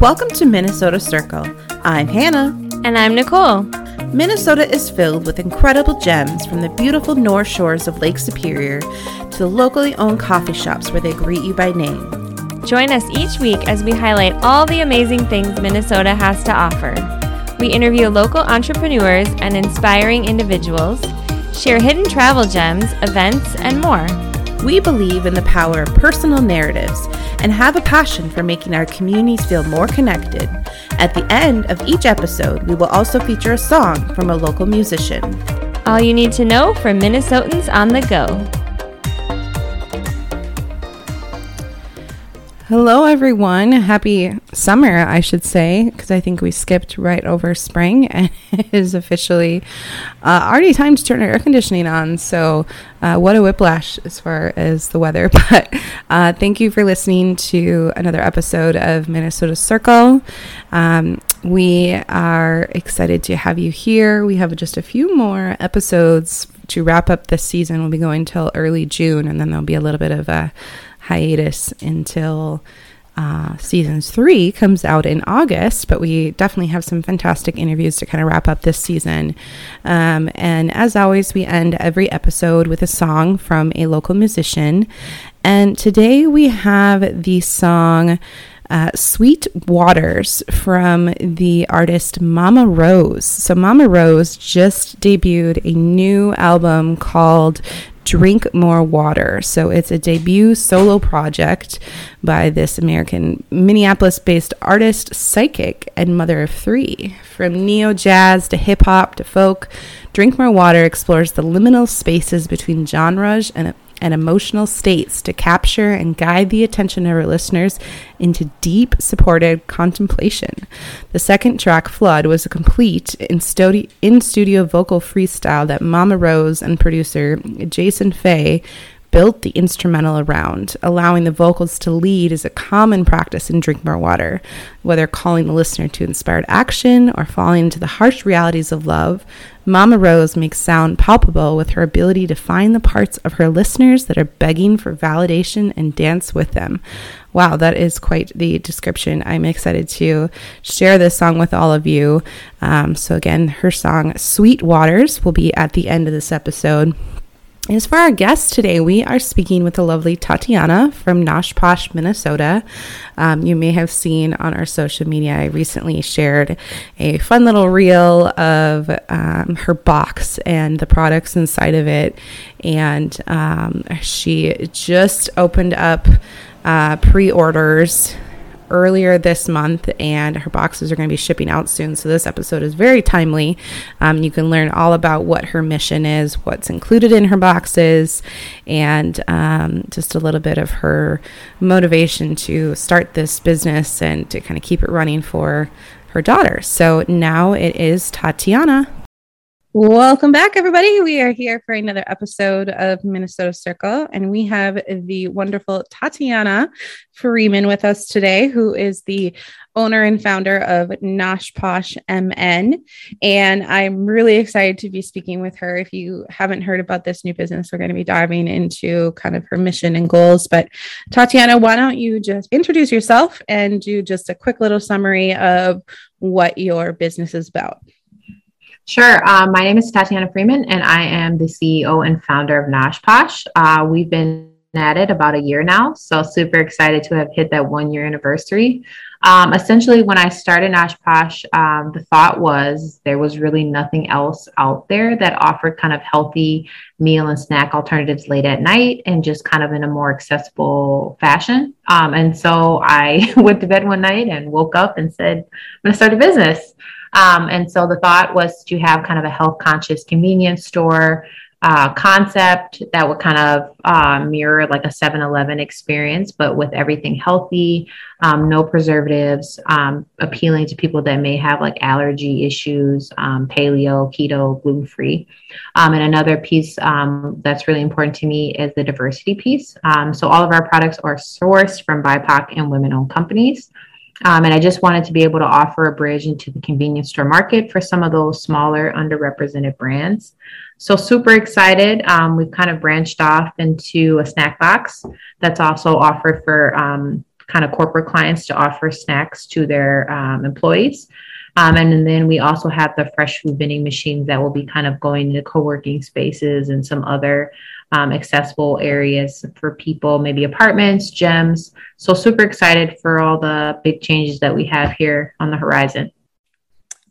Welcome to Minnesota Circle. I'm Hannah. And I'm Nicole. Minnesota is filled with incredible gems from the beautiful north shores of Lake Superior to the locally owned coffee shops where they greet you by name. Join us each week as we highlight all the amazing things Minnesota has to offer. We interview local entrepreneurs and inspiring individuals, share hidden travel gems, events, and more. We believe in the power of personal narratives and have a passion for making our communities feel more connected. At the end of each episode, we will also feature a song from a local musician. All you need to know for Minnesotans on the go. Hello, everyone. Happy summer, I should say, because I think we skipped right over spring and it is officially uh, already time to turn our air conditioning on. So, uh, what a whiplash as far as the weather. But uh, thank you for listening to another episode of Minnesota Circle. Um, we are excited to have you here. We have just a few more episodes to wrap up this season. We'll be going till early June, and then there'll be a little bit of a hiatus until uh, seasons three comes out in August, but we definitely have some fantastic interviews to kind of wrap up this season. Um, and as always, we end every episode with a song from a local musician. And today we have the song uh, Sweet Waters from the artist Mama Rose. So, Mama Rose just debuted a new album called Drink More Water. So it's a debut solo project by this American Minneapolis based artist, psychic, and mother of three. From neo jazz to hip hop to folk, Drink More Water explores the liminal spaces between genres and and emotional states to capture and guide the attention of our listeners into deep, supported contemplation. The second track, Flood, was a complete in, studi- in studio vocal freestyle that Mama Rose and producer Jason Fay built the instrumental around. Allowing the vocals to lead is a common practice in Drink More Water, whether calling the listener to inspired action or falling into the harsh realities of love. Mama Rose makes sound palpable with her ability to find the parts of her listeners that are begging for validation and dance with them. Wow, that is quite the description. I'm excited to share this song with all of you. Um, so, again, her song Sweet Waters will be at the end of this episode. As for our guest today, we are speaking with the lovely Tatiana from Nosh Posh, Minnesota. Um, you may have seen on our social media, I recently shared a fun little reel of um, her box and the products inside of it. And um, she just opened up uh, pre orders earlier this month, and her boxes are going to be shipping out soon. So, this episode is very timely. Um, you can learn all about what her mission is, what's included in her boxes, and um, just a little bit of her motivation to start this business and to kind of keep it running for her daughter. So, now it is Tatiana. Welcome back, everybody. We are here for another episode of Minnesota Circle, and we have the wonderful Tatiana Freeman with us today, who is the owner and founder of Nosh Posh MN. And I'm really excited to be speaking with her. If you haven't heard about this new business, we're going to be diving into kind of her mission and goals. But Tatiana, why don't you just introduce yourself and do just a quick little summary of what your business is about? Sure. Um, my name is Tatiana Freeman, and I am the CEO and founder of Nosh Posh. Uh, we've been at it about a year now, so super excited to have hit that one year anniversary. Um, essentially, when I started Nosh Posh, um, the thought was there was really nothing else out there that offered kind of healthy meal and snack alternatives late at night and just kind of in a more accessible fashion. Um, and so I went to bed one night and woke up and said, I'm going to start a business. Um, and so the thought was to have kind of a health conscious convenience store uh, concept that would kind of uh, mirror like a 7 Eleven experience, but with everything healthy, um, no preservatives, um, appealing to people that may have like allergy issues, um, paleo, keto, gluten free. Um, and another piece um, that's really important to me is the diversity piece. Um, so all of our products are sourced from BIPOC and women owned companies. Um, and I just wanted to be able to offer a bridge into the convenience store market for some of those smaller, underrepresented brands. So, super excited. Um, we've kind of branched off into a snack box that's also offered for um, kind of corporate clients to offer snacks to their um, employees. Um, and then we also have the fresh food vending machines that will be kind of going to co-working spaces and some other um, accessible areas for people, maybe apartments, gyms. So super excited for all the big changes that we have here on the horizon.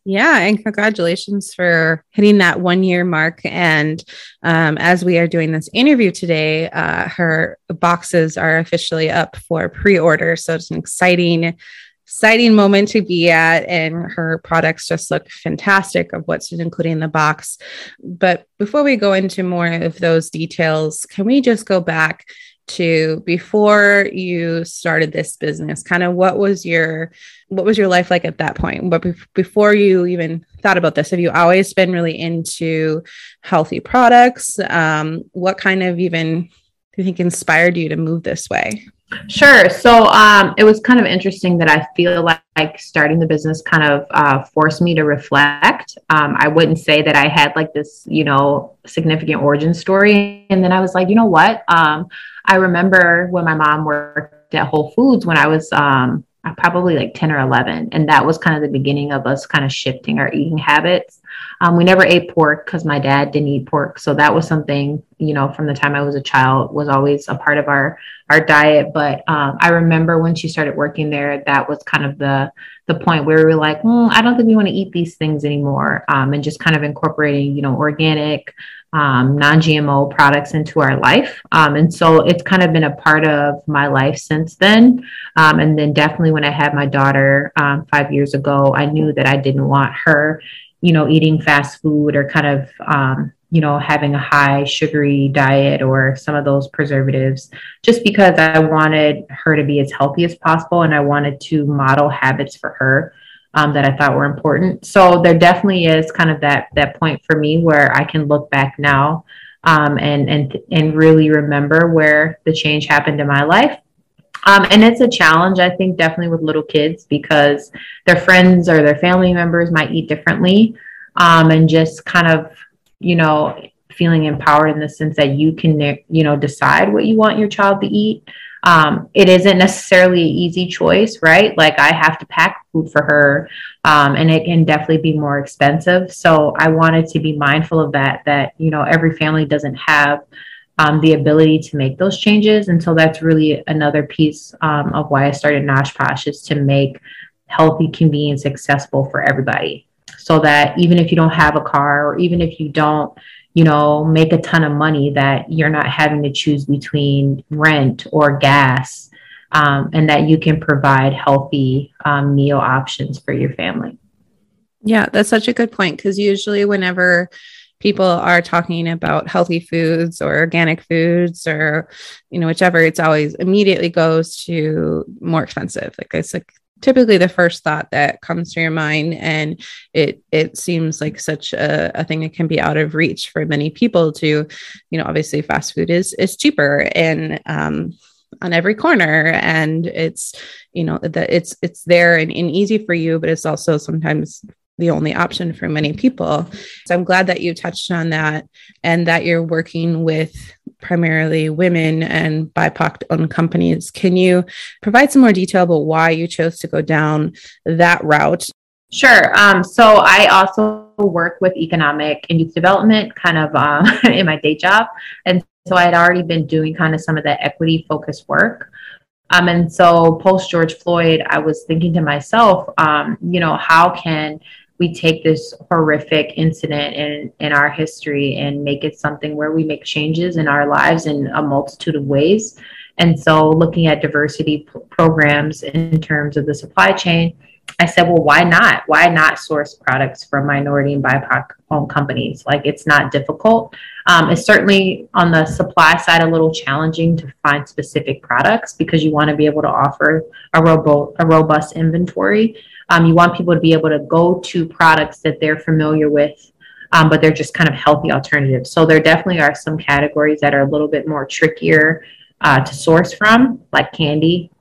Yeah, and congratulations for hitting that one year mark. And um, as we are doing this interview today, uh, her boxes are officially up for pre order. So it's an exciting exciting moment to be at and her products just look fantastic of what's included in the box. But before we go into more of those details can we just go back to before you started this business? Kind of what was your what was your life like at that point? But be- before you even thought about this have you always been really into healthy products? Um, what kind of even do you think inspired you to move this way Sure. So um, it was kind of interesting that I feel like, like starting the business kind of uh, forced me to reflect. Um, I wouldn't say that I had like this, you know, significant origin story. And then I was like, you know what? Um, I remember when my mom worked at Whole Foods when I was um, probably like 10 or 11. And that was kind of the beginning of us kind of shifting our eating habits. Um, we never ate pork because my dad didn't eat pork. So that was something, you know, from the time I was a child was always a part of our, our diet. But um, I remember when she started working there, that was kind of the, the point where we were like, mm, I don't think we want to eat these things anymore. Um, and just kind of incorporating, you know, organic, um, non GMO products into our life. Um, and so it's kind of been a part of my life since then. Um, and then definitely when I had my daughter um, five years ago, I knew that I didn't want her, you know, eating fast food or kind of, um, you know, having a high sugary diet or some of those preservatives, just because I wanted her to be as healthy as possible and I wanted to model habits for her um, that I thought were important. So there definitely is kind of that that point for me where I can look back now um, and and and really remember where the change happened in my life. Um, and it's a challenge, I think, definitely with little kids because their friends or their family members might eat differently, um, and just kind of you know feeling empowered in the sense that you can you know decide what you want your child to eat um, it isn't necessarily an easy choice, right? Like I have to pack food for her, um, and it can definitely be more expensive. So I wanted to be mindful of that. That you know every family doesn't have um, the ability to make those changes, and so that's really another piece um, of why I started Nosh Posh is to make healthy convenience accessible for everybody, so that even if you don't have a car, or even if you don't you know, make a ton of money that you're not having to choose between rent or gas, um, and that you can provide healthy um, meal options for your family. Yeah, that's such a good point because usually, whenever people are talking about healthy foods or organic foods or you know whichever it's always immediately goes to more expensive like it's like typically the first thought that comes to your mind and it it seems like such a, a thing that can be out of reach for many people to you know obviously fast food is is cheaper and um on every corner and it's you know that it's it's there and, and easy for you but it's also sometimes the only option for many people. So I'm glad that you touched on that and that you're working with primarily women and BIPOC owned companies. Can you provide some more detail about why you chose to go down that route? Sure. Um, so I also work with economic and youth development kind of uh, in my day job. And so I had already been doing kind of some of that equity focused work. Um, and so post George Floyd, I was thinking to myself, um, you know, how can we take this horrific incident in, in our history and make it something where we make changes in our lives in a multitude of ways. And so, looking at diversity p- programs in terms of the supply chain, I said, well, why not? Why not source products from minority and BIPOC owned companies? Like, it's not difficult. Um, it's certainly on the supply side a little challenging to find specific products because you want to be able to offer a, robo- a robust inventory. Um, you want people to be able to go to products that they're familiar with, um, but they're just kind of healthy alternatives. So there definitely are some categories that are a little bit more trickier uh, to source from, like candy.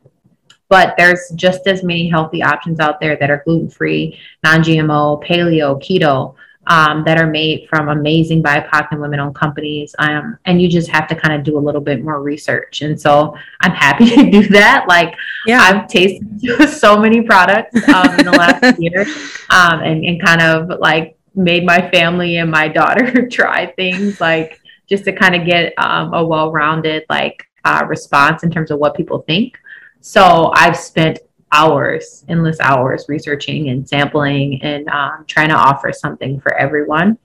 But there's just as many healthy options out there that are gluten free, non GMO, paleo, keto. Um, that are made from amazing BIPOC and women owned companies. Um, and you just have to kind of do a little bit more research. And so I'm happy to do that. Like, yeah. I've tasted so many products um, in the last year um, and, and kind of like made my family and my daughter try things like just to kind of get um, a well rounded like uh, response in terms of what people think. So I've spent hours, endless hours, researching and sampling and um, trying to offer something for everyone.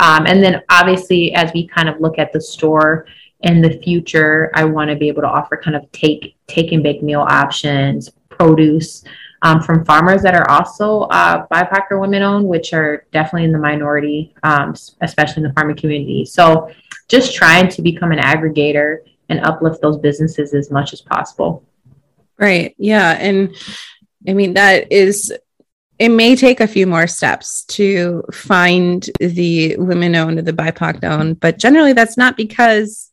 Um, and then obviously, as we kind of look at the store in the future, I want to be able to offer kind of take take and bake meal options, produce um, from farmers that are also uh, BIPOC or women owned, which are definitely in the minority, um, especially in the farming community. So, just trying to become an aggregator and uplift those businesses as much as possible. Right. Yeah. And I mean, that is, it may take a few more steps to find the women owned the BIPOC owned, but generally that's not because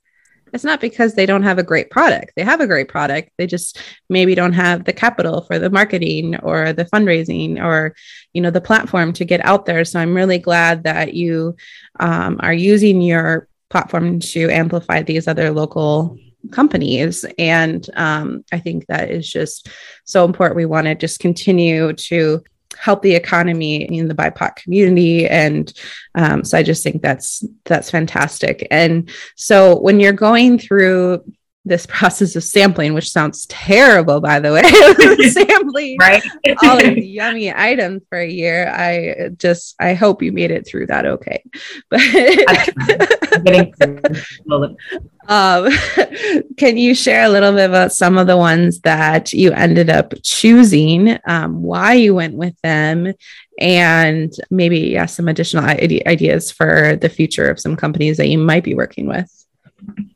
it's not because they don't have a great product. They have a great product. They just maybe don't have the capital for the marketing or the fundraising or, you know, the platform to get out there. So I'm really glad that you um, are using your platform to amplify these other local companies. And um, I think that is just so important. We want to just continue to help the economy in the BIPOC community, and um, so I just think that's that's fantastic. And so when you're going through this process of sampling, which sounds terrible, by the way, sampling right? all of the yummy items for a year. I just, I hope you made it through that okay. But um, can you share a little bit about some of the ones that you ended up choosing, um, why you went with them, and maybe yeah, some additional ideas for the future of some companies that you might be working with?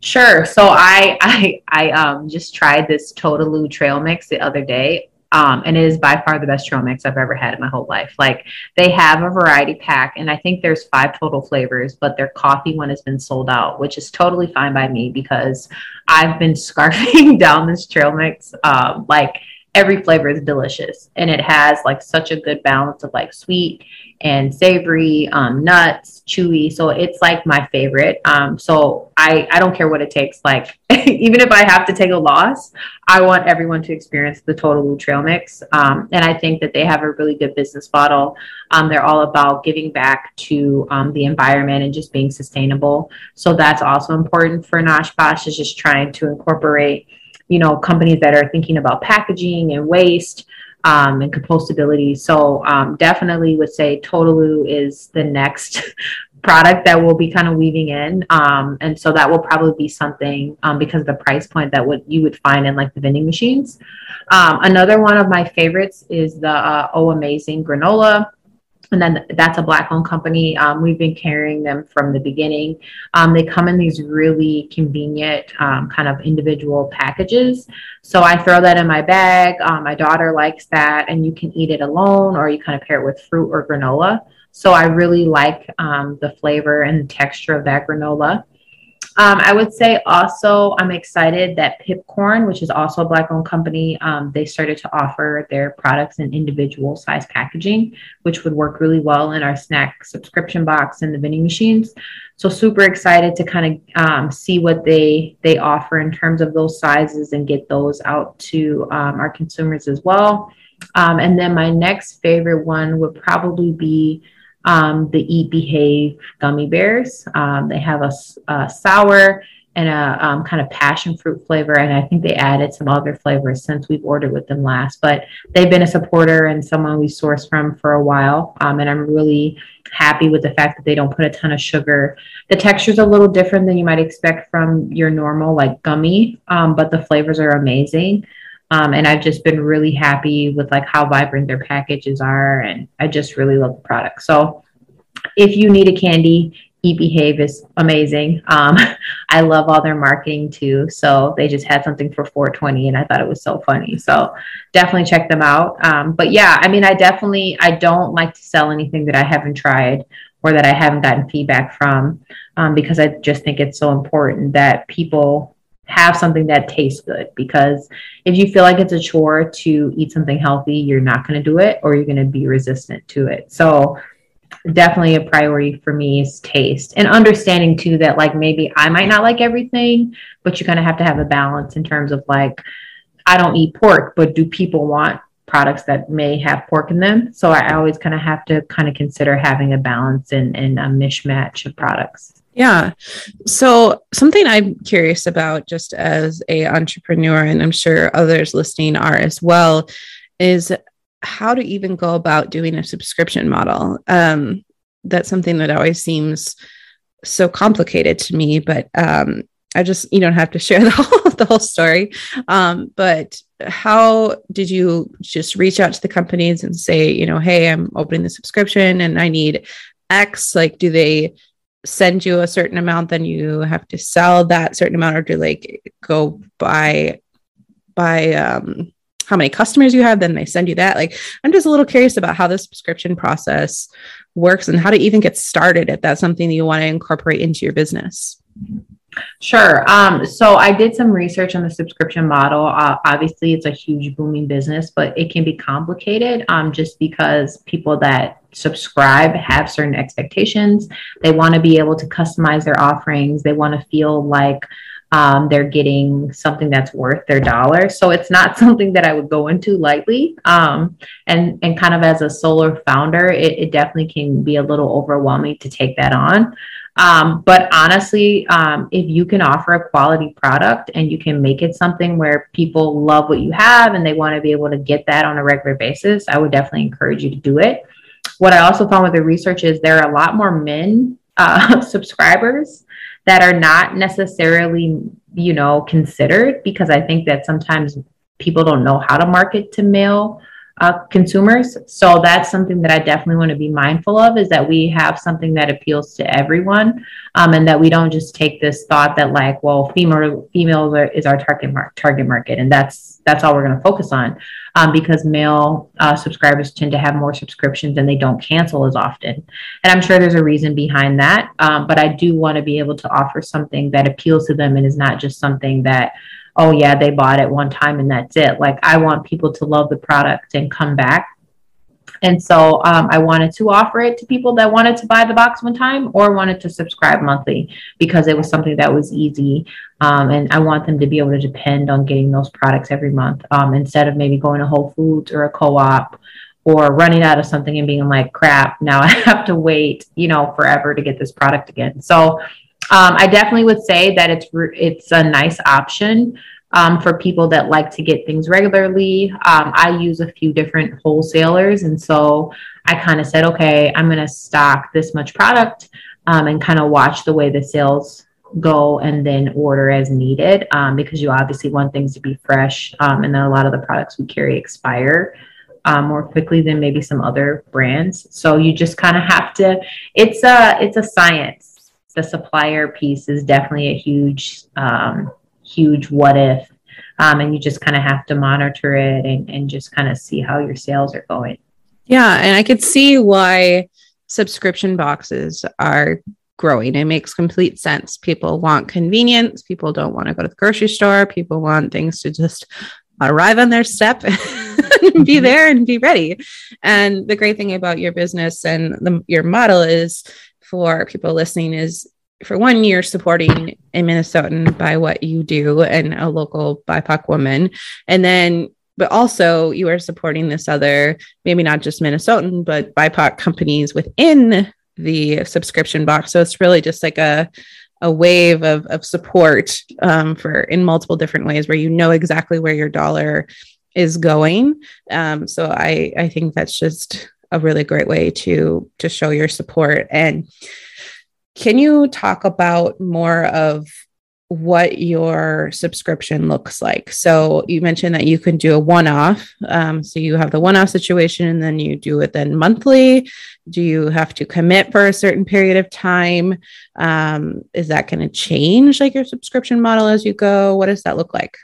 Sure. So I I I um just tried this Totaloo trail mix the other day. Um, and it is by far the best trail mix I've ever had in my whole life. Like they have a variety pack, and I think there's five total flavors, but their coffee one has been sold out, which is totally fine by me because I've been scarfing down this trail mix. Um, like every flavor is delicious, and it has like such a good balance of like sweet and savory, um, nuts, chewy. So it's like my favorite. Um, so I, I don't care what it takes. Like even if I have to take a loss, I want everyone to experience the Totaloo Trail Mix. Um, and I think that they have a really good business model. Um, they're all about giving back to um, the environment and just being sustainable. So that's also important for Nosh Posh is just trying to incorporate, you know, companies that are thinking about packaging and waste um, and compostability. So um, definitely would say Totaloo is the next product that we'll be kind of weaving in. Um, and so that will probably be something um, because of the price point that would you would find in like the vending machines. Um, another one of my favorites is the uh, Oh Amazing granola and then that's a black owned company. Um, we've been carrying them from the beginning. Um, they come in these really convenient um, kind of individual packages. So i throw that in my bag. Um, my daughter likes that and you can eat it alone or you kind of pair it with fruit or granola. So i really like um, the flavor and texture of that granola um, I would say also, I'm excited that Pipcorn, which is also a Black owned company, um, they started to offer their products in individual size packaging, which would work really well in our snack subscription box and the vending machines. So super excited to kind of um, see what they they offer in terms of those sizes and get those out to um, our consumers as well. Um, and then my next favorite one would probably be um, the Eat Behave gummy bears. Um, they have a, a, sour and a um, kind of passion fruit flavor, and I think they added some other flavors since we've ordered with them last. But they've been a supporter and someone we sourced from for a while, um, and I'm really happy with the fact that they don't put a ton of sugar. The texture is a little different than you might expect from your normal like gummy, um, but the flavors are amazing. Um, and I've just been really happy with like how vibrant their packages are, and I just really love the product. So, if you need a candy, Eat Behave is amazing. Um, I love all their marketing too. So they just had something for 420, and I thought it was so funny. So definitely check them out. Um, but yeah, I mean, I definitely I don't like to sell anything that I haven't tried or that I haven't gotten feedback from um, because I just think it's so important that people have something that tastes good because if you feel like it's a chore to eat something healthy, you're not going to do it or you're going to be resistant to it. So definitely a priority for me is taste and understanding too that like maybe I might not like everything, but you kind of have to have a balance in terms of like, I don't eat pork, but do people want products that may have pork in them? So I always kind of have to kind of consider having a balance and, and a mishmash of products. Yeah. So something I'm curious about just as a entrepreneur and I'm sure others listening are as well is how to even go about doing a subscription model. Um, that's something that always seems so complicated to me, but um, I just you don't have to share the whole the whole story. Um, but how did you just reach out to the companies and say, you know, hey, I'm opening the subscription and I need X? Like, do they send you a certain amount, then you have to sell that certain amount, or do like go by by um how many customers you have, then they send you that. Like, I'm just a little curious about how the subscription process works and how to even get started if that's something that you want to incorporate into your business. Sure. Um, so I did some research on the subscription model. Uh, obviously, it's a huge booming business, but it can be complicated um, just because people that subscribe have certain expectations. They want to be able to customize their offerings. They want to feel like um, they're getting something that's worth their dollar. So it's not something that I would go into lightly. Um, and and kind of as a solo founder, it, it, definitely can be a little overwhelming to take that on. Um, but honestly, um, if you can offer a quality product and you can make it something where people love what you have and they want to be able to get that on a regular basis, I would definitely encourage you to do it. What I also found with the research is there are a lot more men uh, subscribers that are not necessarily, you know, considered because I think that sometimes people don't know how to market to male uh, consumers. So that's something that I definitely want to be mindful of is that we have something that appeals to everyone, um, and that we don't just take this thought that like, well, female females are, is our target mark, target market, and that's that's all we're going to focus on, um, because male uh, subscribers tend to have more subscriptions and they don't cancel as often, and I'm sure there's a reason behind that. Um, but I do want to be able to offer something that appeals to them and is not just something that oh yeah they bought it one time and that's it. Like i want people to love the product and come back. And so um, i wanted to offer it to people that wanted to buy the box one time or wanted to subscribe monthly because it was something that was easy um, and i want them to be able to depend on getting those products every month um, instead of maybe going to whole foods or a co-op or running out of something and being like crap now i have to wait you know forever to get this product again. So um, I definitely would say that it's it's a nice option um, for people that like to get things regularly. Um, I use a few different wholesalers, and so I kind of said, okay, I'm going to stock this much product um, and kind of watch the way the sales go and then order as needed um, because you obviously want things to be fresh um, and then a lot of the products we carry expire um, more quickly than maybe some other brands so you just kind of have to it's a it's a science the supplier piece is definitely a huge, um, huge what if. Um, and you just kind of have to monitor it and, and just kind of see how your sales are going. Yeah. And I could see why subscription boxes are growing. It makes complete sense. People want convenience. People don't want to go to the grocery store. People want things to just arrive on their step and be mm-hmm. there and be ready. And the great thing about your business and the, your model is for people listening is for one year supporting a Minnesotan by what you do and a local BIPOC woman. And then, but also you are supporting this other, maybe not just Minnesotan, but BIPOC companies within the subscription box. So it's really just like a, a wave of, of support um, for in multiple different ways where you know exactly where your dollar is going. Um, so I, I think that's just a really great way to to show your support and can you talk about more of what your subscription looks like. So you mentioned that you can do a one-off. Um, so you have the one-off situation, and then you do it then monthly. Do you have to commit for a certain period of time? Um, is that going to change like your subscription model as you go? What does that look like?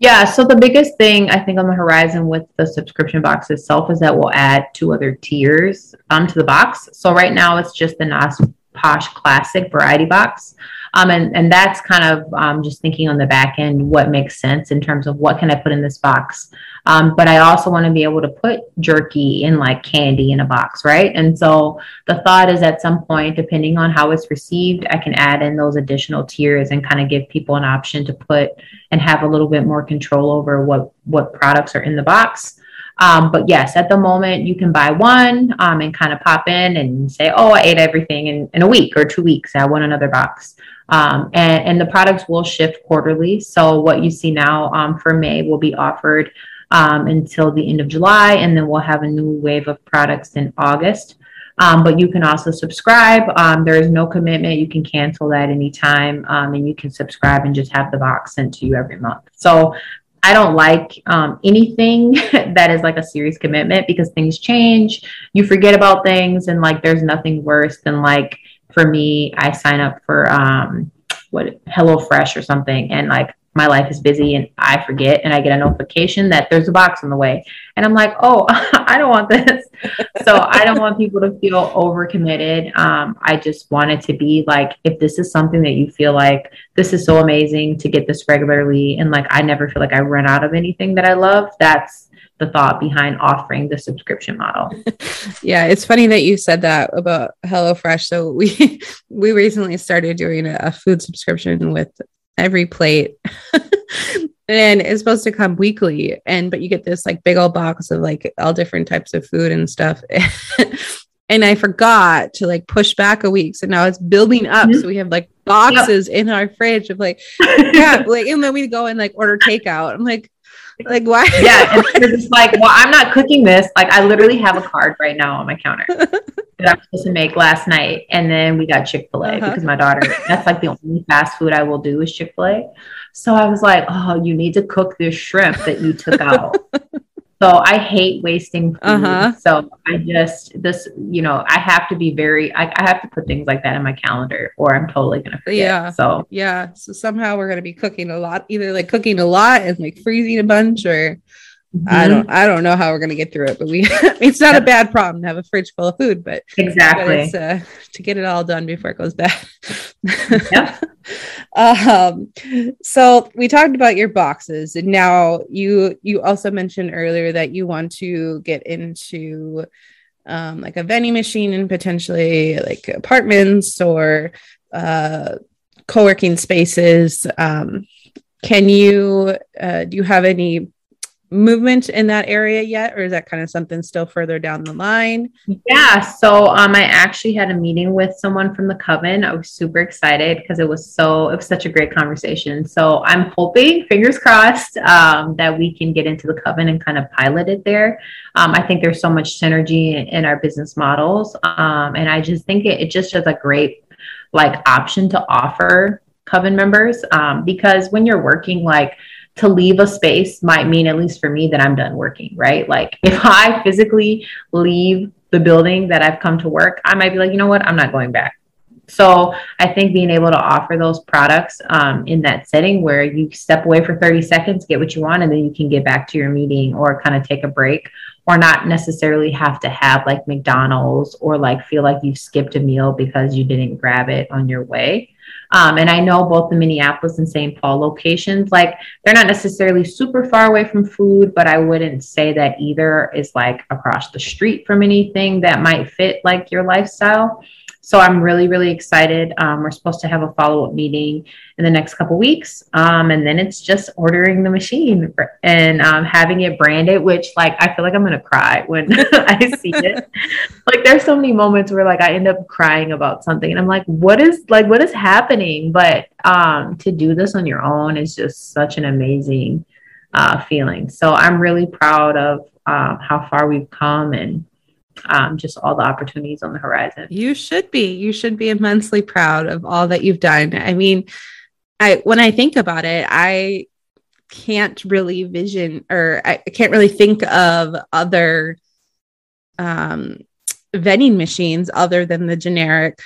Yeah, so the biggest thing I think on the horizon with the subscription box itself is that we'll add two other tiers um, to the box. So right now it's just the Nosh Posh Classic variety box. Um, and, and that's kind of um, just thinking on the back end what makes sense in terms of what can I put in this box. Um, but I also want to be able to put jerky in like candy in a box, right? And so the thought is at some point, depending on how it's received, I can add in those additional tiers and kind of give people an option to put and have a little bit more control over what what products are in the box. Um, but yes, at the moment, you can buy one um, and kind of pop in and say, oh, I ate everything in, in a week or two weeks. I want another box. Um, and, and, the products will shift quarterly. So what you see now um, for May will be offered um, until the end of July, and then we'll have a new wave of products in August. Um, but you can also subscribe. there is no commitment. You can cancel at that anytime, and you can subscribe and just have the box sent to you every month. So I don't like um, anything that is like a serious commitment because things change. You forget about things, and like there's nothing worse than like for me, I sign up for um, what HelloFresh or something, and like my life is busy and I forget and I get a notification that there's a box on the way. And I'm like, oh, I don't want this. so I don't want people to feel overcommitted. Um, I just want it to be like, if this is something that you feel like this is so amazing to get this regularly and like I never feel like I run out of anything that I love, that's the thought behind offering the subscription model. yeah, it's funny that you said that about HelloFresh. So we we recently started doing a, a food subscription with EveryPlate. and it's supposed to come weekly and but you get this like big old box of like all different types of food and stuff and i forgot to like push back a week so now it's building up mm-hmm. so we have like boxes yep. in our fridge of like yeah like and then we go and like order takeout i'm like like why? Yeah and it's just like well i'm not cooking this. Like i literally have a card right now on my counter that i'm supposed to make last night and then we got chick-fil-a uh-huh. because my daughter that's like the only fast food i will do is chick-fil-a. So i was like oh you need to cook this shrimp that you took out so I hate wasting food. Uh-huh. So I just this, you know, I have to be very I, I, have to put things like that in my calendar or I'm totally gonna forget. Yeah. So yeah. So somehow we're gonna be cooking a lot, either like cooking a lot and like freezing a bunch or Mm-hmm. I don't I don't know how we're gonna get through it, but we it's not a bad problem to have a fridge full of food, but exactly but uh, to get it all done before it goes bad. yeah. um so we talked about your boxes and now you you also mentioned earlier that you want to get into um like a vending machine and potentially like apartments or uh co-working spaces. Um can you uh do you have any movement in that area yet or is that kind of something still further down the line? Yeah so um i actually had a meeting with someone from the coven. I was super excited because it was so it was such a great conversation. So i'm hoping fingers crossed um, that we can get into the coven and kind of pilot it there. Um, i think there's so much synergy in, our business models um, and i just think it, it just is a great like option to offer coven members um, because when you're working like to leave a space might mean, at least for me, that I'm done working, right? Like if I physically leave the building that I've come to work, I might be like, you know what, I'm not going back. So I think being able to offer those products um, in that setting where you step away for 30 seconds, get what you want, and then you can get back to your meeting or kind of take a break or not necessarily have to have like McDonald's or like feel like you skipped a meal because you didn't grab it on your way. Um, and I know both the Minneapolis and St. Paul locations, like they're not necessarily super far away from food, but I wouldn't say that either is like across the street from anything that might fit like your lifestyle. So I'm really, really excited. Um, we're supposed to have a follow up meeting in the next couple weeks, um, and then it's just ordering the machine and um, having it branded. Which, like, I feel like I'm gonna cry when I see it. like, there's so many moments where like I end up crying about something, and I'm like, what is like what is happening? But um, to do this on your own is just such an amazing uh, feeling. So I'm really proud of um, how far we've come and um, just all the opportunities on the horizon. You should be. You should be immensely proud of all that you've done. I mean, I when I think about it, I can't really vision or I can't really think of other um, vending machines other than the generic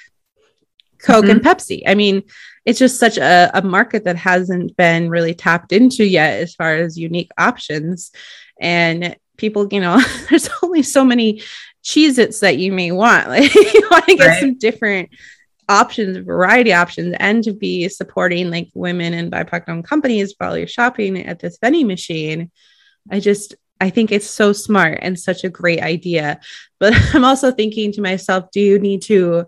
Coke mm-hmm. and Pepsi. I mean, it's just such a, a market that hasn't been really tapped into yet as far as unique options. And people, you know, there's only so many Cheez Its that you may want. Like you want to get right. some different options, variety options, and to be supporting like women and BIPOC owned companies while you're shopping at this vending machine. I just, I think it's so smart and such a great idea. But I'm also thinking to myself, do you need to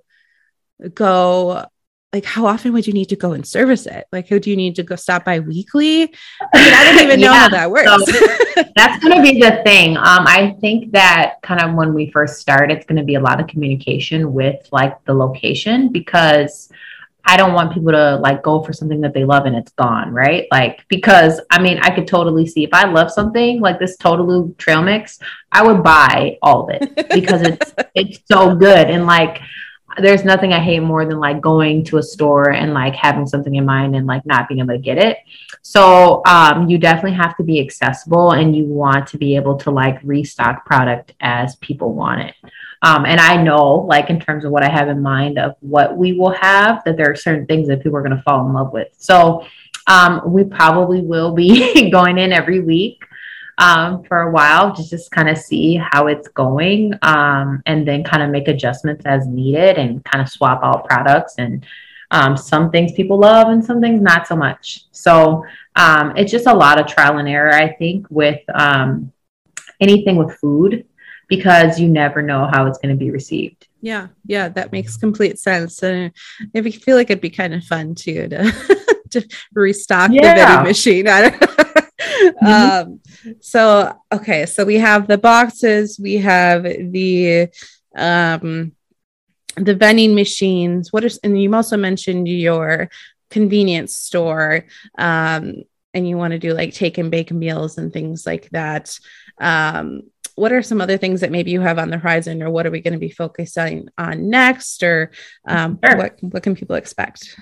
go like how often would you need to go and service it? Like who do you need to go stop by weekly? I, mean, I don't even know yeah, how that works. So that's going to be the thing. Um, I think that kind of when we first start, it's going to be a lot of communication with like the location because I don't want people to like go for something that they love and it's gone, right? Like because I mean, I could totally see if I love something like this Totaloo trail mix, I would buy all of it because it's it's so good and like there's nothing I hate more than like going to a store and like having something in mind and like not being able to get it. So um, you definitely have to be accessible and you want to be able to like restock product as people want it. Um, and I know, like in terms of what I have in mind of what we will have, that there are certain things that people are going to fall in love with. So um, we probably will be going in every week um, for a while to just kind of see how it's going um, and then kind of make adjustments as needed and kind of swap out products and um, some things people love and some things not so much. So um, it's just a lot of trial and error, I think, with um, anything with food because you never know how it's going to be received. Yeah, yeah, that makes complete sense. And I feel like it'd be kind of fun too to to restock yeah. the vending machine. Mm-hmm. um, so okay, so we have the boxes, we have the um the vending machines. What is and you also mentioned your convenience store. Um, and you want to do like take and bake meals and things like that. Um, what are some other things that maybe you have on the horizon, or what are we going to be focusing on next, or um, sure. what what can people expect?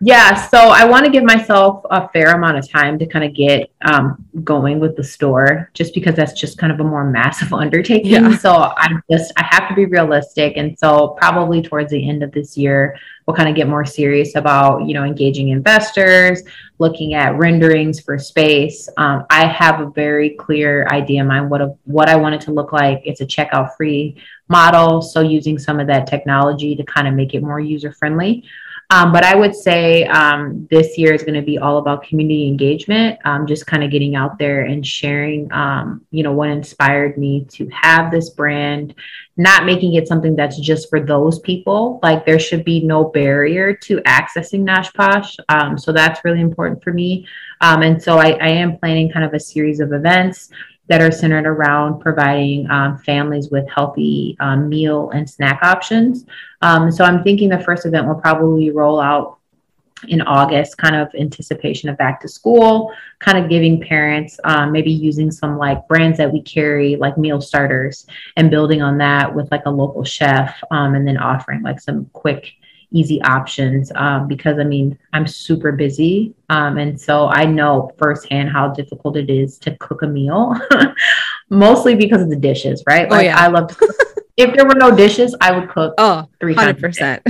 Yeah, so I want to give myself a fair amount of time to kind of get um, going with the store, just because that's just kind of a more massive undertaking. Yeah. So I'm just I have to be realistic, and so probably towards the end of this year, we'll kind of get more serious about you know engaging investors, looking at renderings for space. Um, I have a very clear idea in mind what a, what I want it to look like. It's a checkout free model, so using some of that technology to kind of make it more user friendly. Um, but I would say um, this year is going to be all about community engagement, um, just kind of getting out there and sharing, um, you know, what inspired me to have this brand, not making it something that's just for those people. Like there should be no barrier to accessing Nosh Posh. Um, so that's really important for me. Um, and so I, I am planning kind of a series of events that are centered around providing um, families with healthy um, meal and snack options. Um, so I'm thinking the first event will probably roll out in August, kind of anticipation of back to school, kind of giving parents um, maybe using some like brands that we carry, like meal starters, and building on that with like a local chef, um, and then offering like some quick easy options um, because I mean, I'm super busy. Um, and so I know firsthand how difficult it is to cook a meal, mostly because of the dishes, right? Oh, like, oh, yeah. I love if there were no dishes, I would cook oh, 300%.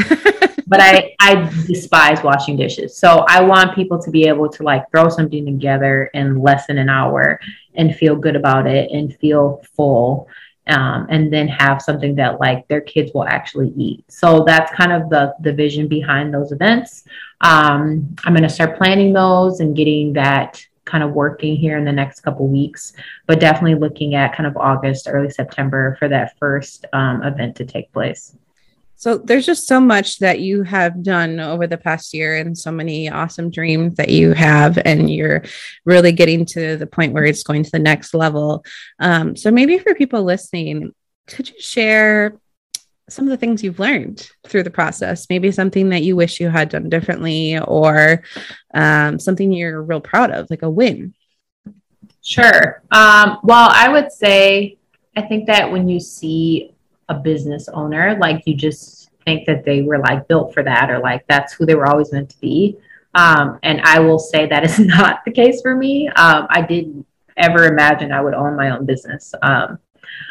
but I, I despise washing dishes. So I want people to be able to like throw something together in less than an hour and feel good about it and feel full um, and then have something that like their kids will actually eat. So that's kind of the the vision behind those events. Um, I'm going to start planning those and getting that kind of working here in the next couple weeks, but definitely looking at kind of August, early September for that first um, event to take place. So there's just so much that you have done over the past year and so many awesome dreams that you have, and you're really getting to the point where it's going to the next level. Um, so maybe for people listening, could you share some of the things you've learned through the process? Maybe something that you wish you had done differently, or um, something you're real proud of, like a win. Sure. Um, well, I would say I think that when you see a business owner. Like you just think that they were like built for that or like that's who they were always meant to be. Um, and I will say that is not the case for me. Um, I didn't ever imagine I would own my own business. Um,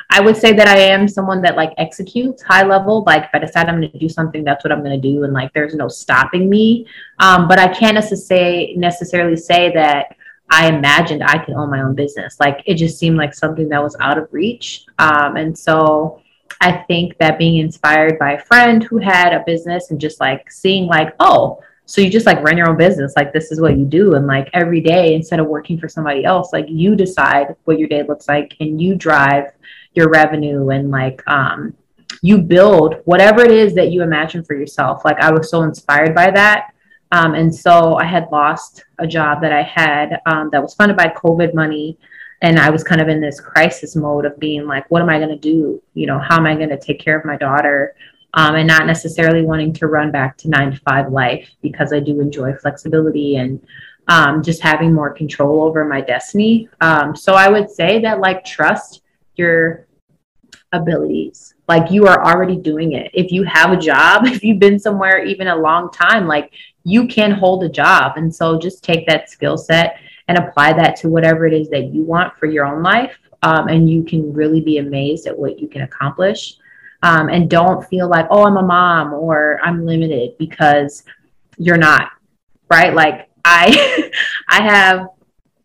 I would say that I am someone that like executes high level. Like if I decide I'm going to do something, that's what I'm going to do, and like there's no stopping me. Um, but I can't necessarily necessarily say that I imagined I could own my own business. Like it just seemed like something that was out of reach. Um, and so I think that being inspired by a friend who had a business and just like seeing like, oh, so you just like run your own business, like this is what you do. And like every day, instead of working for somebody else, like you decide what your day looks like and you drive your revenue and like um you build whatever it is that you imagine for yourself. Like I was so inspired by that. Um, and so I had lost a job that I had um, that was funded by COVID money and I was kind of in this crisis mode of being like, what am I going to do? You know, how am I going to take care of my daughter? Um, and not necessarily wanting to run back to nine to five life because I do enjoy flexibility and um, just having more control over my destiny. Um, so I would say that like trust your abilities. Like you are already doing it. If you have a job, if you've been somewhere even a long time, like you can hold a job. And so just take that skill set and apply that to whatever it is that you want for your own life. Um, and you can really be amazed at what you can accomplish. Um, and don't feel like, oh, I'm a mom or I'm limited because you're not, right? Like I, I have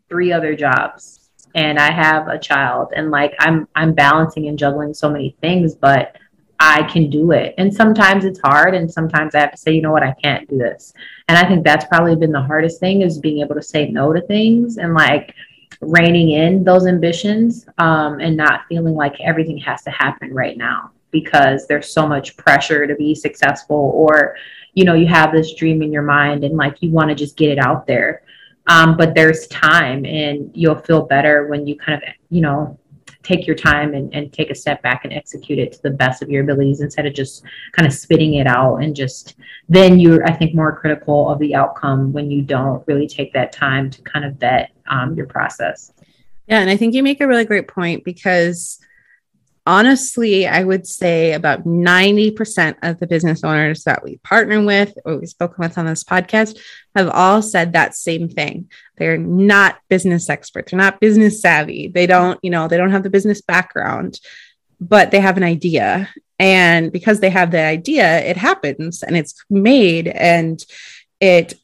three other jobs and I have a child and like I'm, I'm balancing and juggling so many things, but I can do it. And sometimes it's hard. And sometimes I have to say, you know what, I can't do this. And I think that's probably been the hardest thing is being able to say no to things and like reining in those ambitions um, and not feeling like everything has to happen right now because there's so much pressure to be successful or, you know, you have this dream in your mind and like you want to just get it out there. Um, but there's time and you'll feel better when you kind of, you know, take your time and, and take a step back and execute it to the best of your abilities instead of just kind of spitting it out and just then you're i think more critical of the outcome when you don't really take that time to kind of vet um, your process. Yeah and i think you make a really great point because honestly, I would say about 90% of the business owners that we partner with or we've spoken with on this podcast have all said that same thing. They're not business experts, they're not business savvy. They don't, you know, they don't have the business background, but they have an idea. And because they have the idea, it happens and it's made and it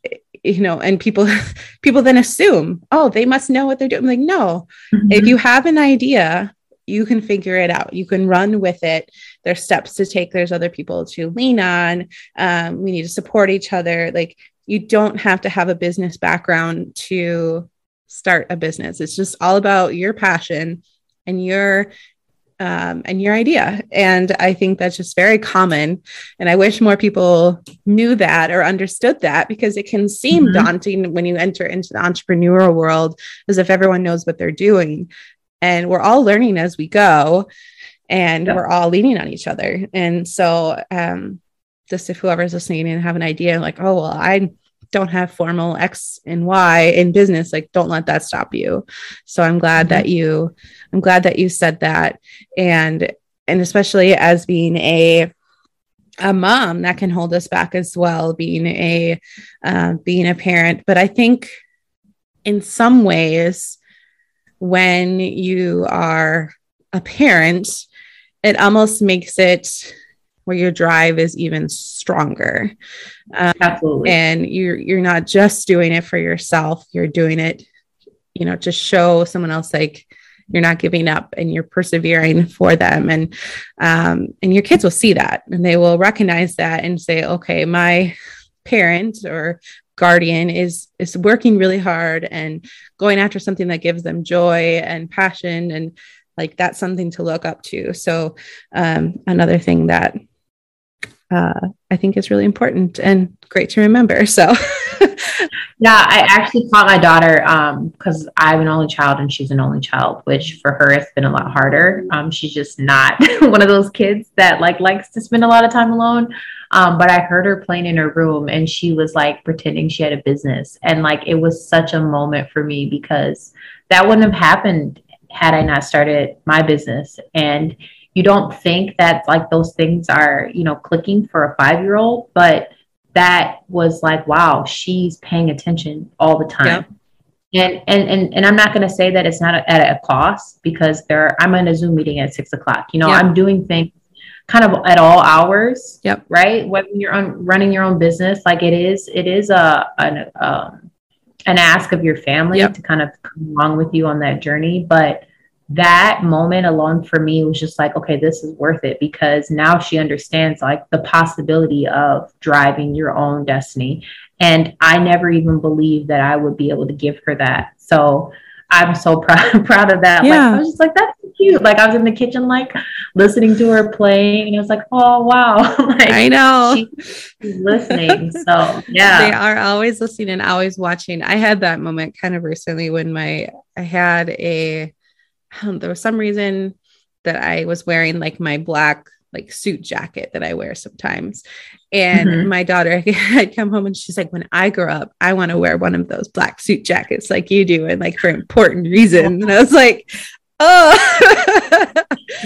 you know and people people then assume oh they must know what they're doing I'm like no mm-hmm. if you have an idea you can figure it out. You can run with it. There's steps to take. There's other people to lean on. Um, we need to support each other. Like you don't have to have a business background to start a business. It's just all about your passion and your um, and your idea. And I think that's just very common. And I wish more people knew that or understood that because it can seem mm-hmm. daunting when you enter into the entrepreneurial world as if everyone knows what they're doing and we're all learning as we go and yeah. we're all leaning on each other and so um just if whoever's listening and have an idea like oh well i don't have formal x and y in business like don't let that stop you so i'm glad mm-hmm. that you i'm glad that you said that and and especially as being a a mom that can hold us back as well being a uh, being a parent but i think in some ways when you are a parent, it almost makes it where your drive is even stronger. Um, Absolutely. And you're you're not just doing it for yourself, you're doing it, you know, to show someone else like you're not giving up and you're persevering for them and um, and your kids will see that and they will recognize that and say okay my parent or guardian is is working really hard and going after something that gives them joy and passion and like that's something to look up to. So um, another thing that uh, i think is really important and great to remember so. Yeah i actually taught my daughter because um, i'm an only child and she's an only child which for her it's been a lot harder. Um, she's just not one of those kids that like likes to spend a lot of time alone um, but I heard her playing in her room and she was like pretending she had a business. And like it was such a moment for me because that wouldn't have happened had I not started my business. And you don't think that like those things are, you know, clicking for a five year old, but that was like, wow, she's paying attention all the time. And, and and and I'm not going to say that it's not a, at a cost because there I'm in a Zoom meeting at six o'clock. You know, I'm doing things kind of at all hours. Yep. Right. When you're on, running your own business, like it is, it is a an um, an ask of your family yep. to kind of come along with you on that journey. But that moment alone for me was just like, okay, this is worth it because now she understands like the possibility of driving your own destiny. And I never even believed that I would be able to give her that. So I'm so proud proud of that. Yeah. Like I was just like, that's cute. Like I was in the kitchen, like listening to her playing, and I was like, oh wow. like I know she's listening. so yeah. They are always listening and always watching. I had that moment kind of recently when my I had a um, there was some reason that I was wearing like my black like suit jacket that I wear sometimes. And mm-hmm. my daughter had come home and she's like, when I grow up, I want to wear one of those black suit jackets like you do, and like for important reasons. And I was like, oh,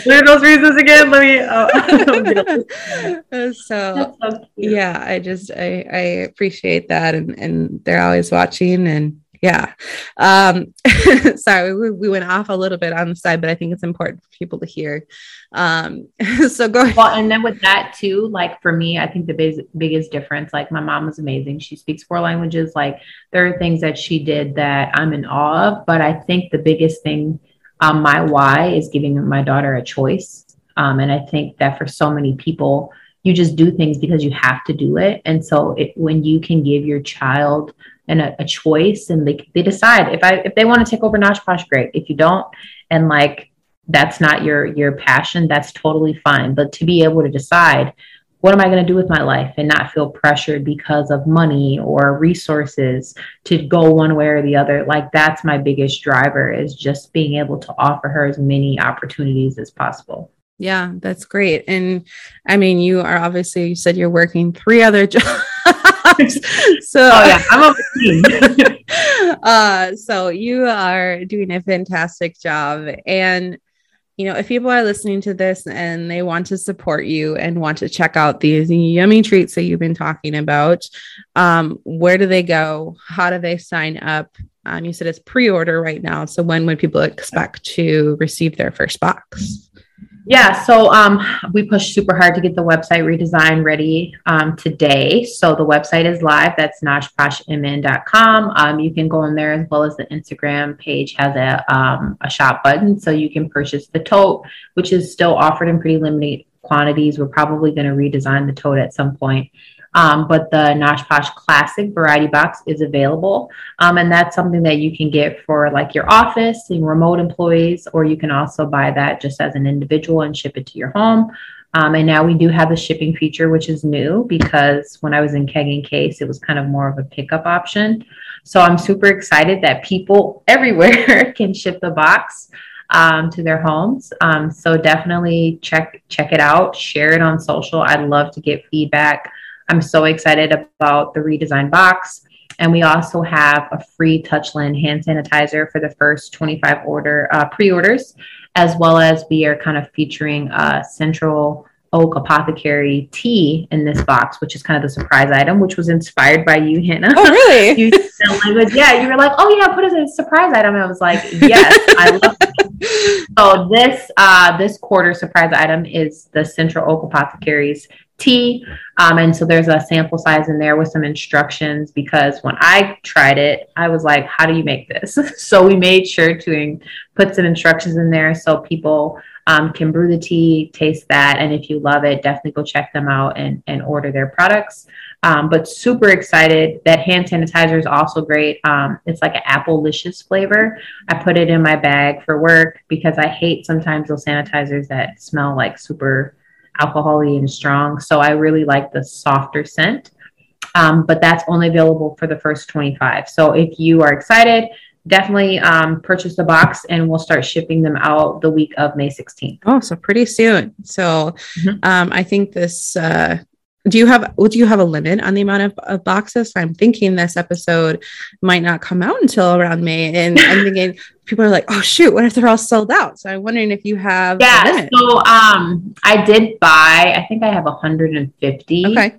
what are those reasons again? Let me. Oh. so, so yeah, I just I I appreciate that, and and they're always watching and yeah. Um, sorry, we, we, went off a little bit on the side, but I think it's important for people to hear. Um, so go ahead. Well, and then with that too, like for me, I think the big, biggest difference, like my mom was amazing. She speaks four languages. Like there are things that she did that I'm in awe of, but I think the biggest thing, um, my why is giving my daughter a choice. Um, and I think that for so many people, you just do things because you have to do it. And so it, when you can give your child and a, choice and they, they decide if I if they want to take over Nosh Posh, great. If you don't, and like that's not your your passion, that's totally fine. But to be able to decide what am I going to do with my life and not feel pressured because of money or resources to go one way or the other. Like that's my biggest driver is just being able to offer her as many opportunities as possible. Yeah, that's great. And I mean, you are obviously, you said you're working three other jobs. so oh, yeah, I'm a team. uh, so you are doing a fantastic job. And you know, if people are listening to this and they want to support you and want to check out these yummy treats that you've been talking about, um, where do they go? How do they sign up? Um, you said it's pre-order right now. So when would people expect to receive their first box? Yeah, so um, we pushed super hard to get the website redesign ready um, today. So the website is live. That's noshposhmn.com. Um, you can go in there as well as the Instagram page has a, um, a shop button. So you can purchase the tote, which is still offered in pretty limited quantities. We're probably going to redesign the tote at some point. Um, but the Nosh Posh Classic Variety Box is available. Um, and that's something that you can get for like your office and remote employees, or you can also buy that just as an individual and ship it to your home. Um, and now we do have the shipping feature, which is new because when I was in Keg and Case, it was kind of more of a pickup option. So I'm super excited that people everywhere can ship the box um, to their homes. Um, so definitely check check it out, share it on social. I'd love to get feedback I'm so excited about the redesigned box. And we also have a free Touchland hand sanitizer for the first 25 order uh, pre-orders, as well as we are kind of featuring a Central Oak Apothecary tea in this box, which is kind of the surprise item, which was inspired by you, Hannah. Oh, really? you language. Yeah, you were like, oh yeah, put it as a surprise item. And I was like, yes, I love it. So this uh, this quarter surprise item is the Central Oak Apothecaries tea. Um, and so there's a sample size in there with some instructions because when I tried it, I was like, how do you make this? so we made sure to put some instructions in there so people um, can brew the tea, taste that. And if you love it, definitely go check them out and, and order their products. Um, but super excited that hand sanitizer is also great. Um, it's like an apple-licious flavor. I put it in my bag for work because I hate sometimes those sanitizers that smell like super alcoholy and strong. So I really like the softer scent. Um, but that's only available for the first 25. So if you are excited, definitely um, purchase the box and we'll start shipping them out the week of May 16th. Oh, so pretty soon. So mm-hmm. um, I think this uh, do you have do you have a limit on the amount of, of, boxes? I'm thinking this episode might not come out until around may and i'm thinking people are like oh shoot what if they're all sold out? So i'm wondering if you have yeah so um i did buy i think i have 150 okay.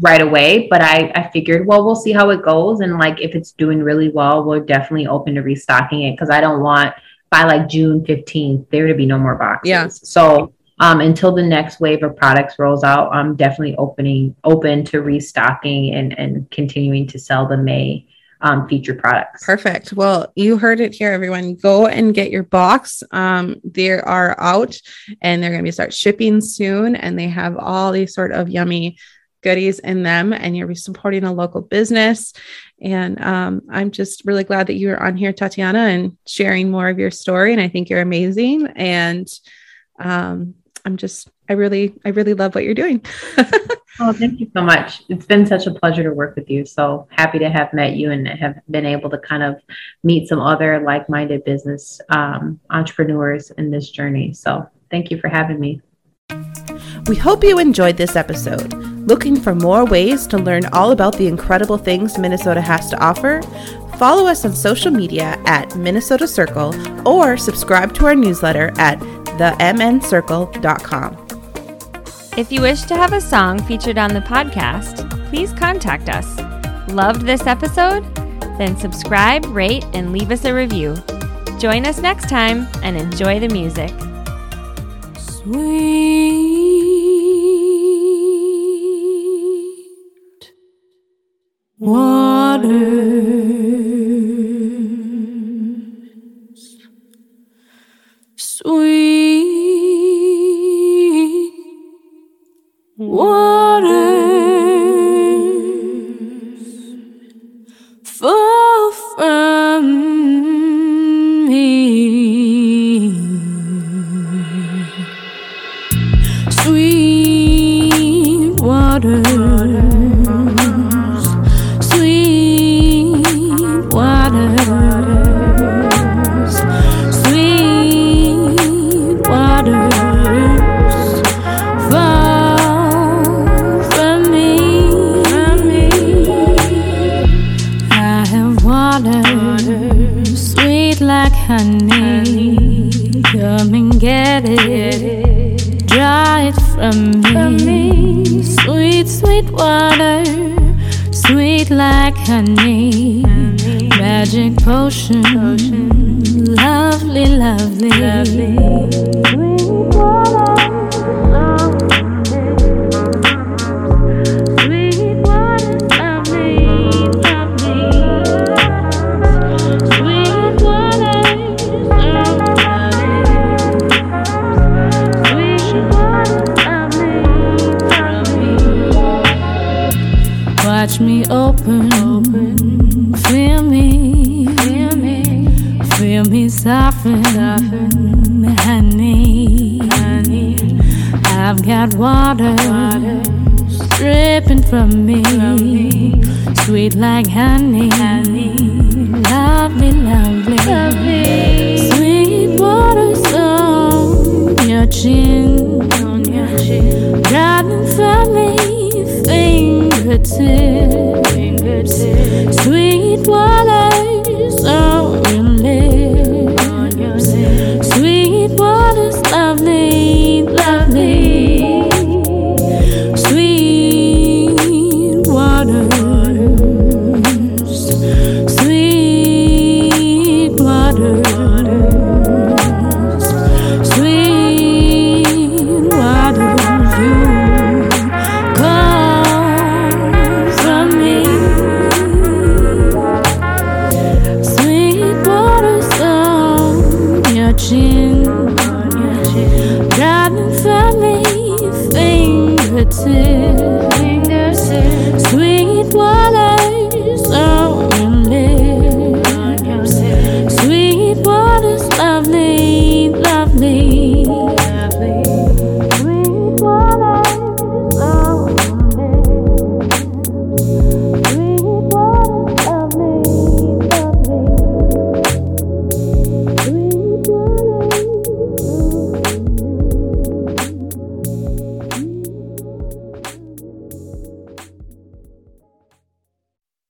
right away but i i figured well we'll see how it goes and like if it's doing really well we're definitely open to restocking it because i don't want by like june 15th there to be no more boxes. Yeah. So um, until the next wave of products rolls out, I'm definitely opening open to restocking and, and continuing to sell the May um, featured products. Perfect. Well, you heard it here, everyone. Go and get your box. Um, they are out and they're going to be start shipping soon. And they have all these sort of yummy goodies in them. And you're supporting a local business. And um, I'm just really glad that you are on here, Tatiana, and sharing more of your story. And I think you're amazing. And um, I'm just, I really, I really love what you're doing. oh, thank you so much. It's been such a pleasure to work with you. So happy to have met you and have been able to kind of meet some other like minded business um, entrepreneurs in this journey. So thank you for having me. We hope you enjoyed this episode. Looking for more ways to learn all about the incredible things Minnesota has to offer? Follow us on social media at Minnesota Circle or subscribe to our newsletter at themncircle.com. If you wish to have a song featured on the podcast, please contact us. Loved this episode? Then subscribe, rate, and leave us a review. Join us next time and enjoy the music. Sweet waters, waters, sweet waters, fall from me. I have water, sweet like honey. Come and get it, dry it from me. Sweet, sweet water, sweet like honey. Potion, chin, on your chin, driving from me fingertips, fingertips. Sweet waters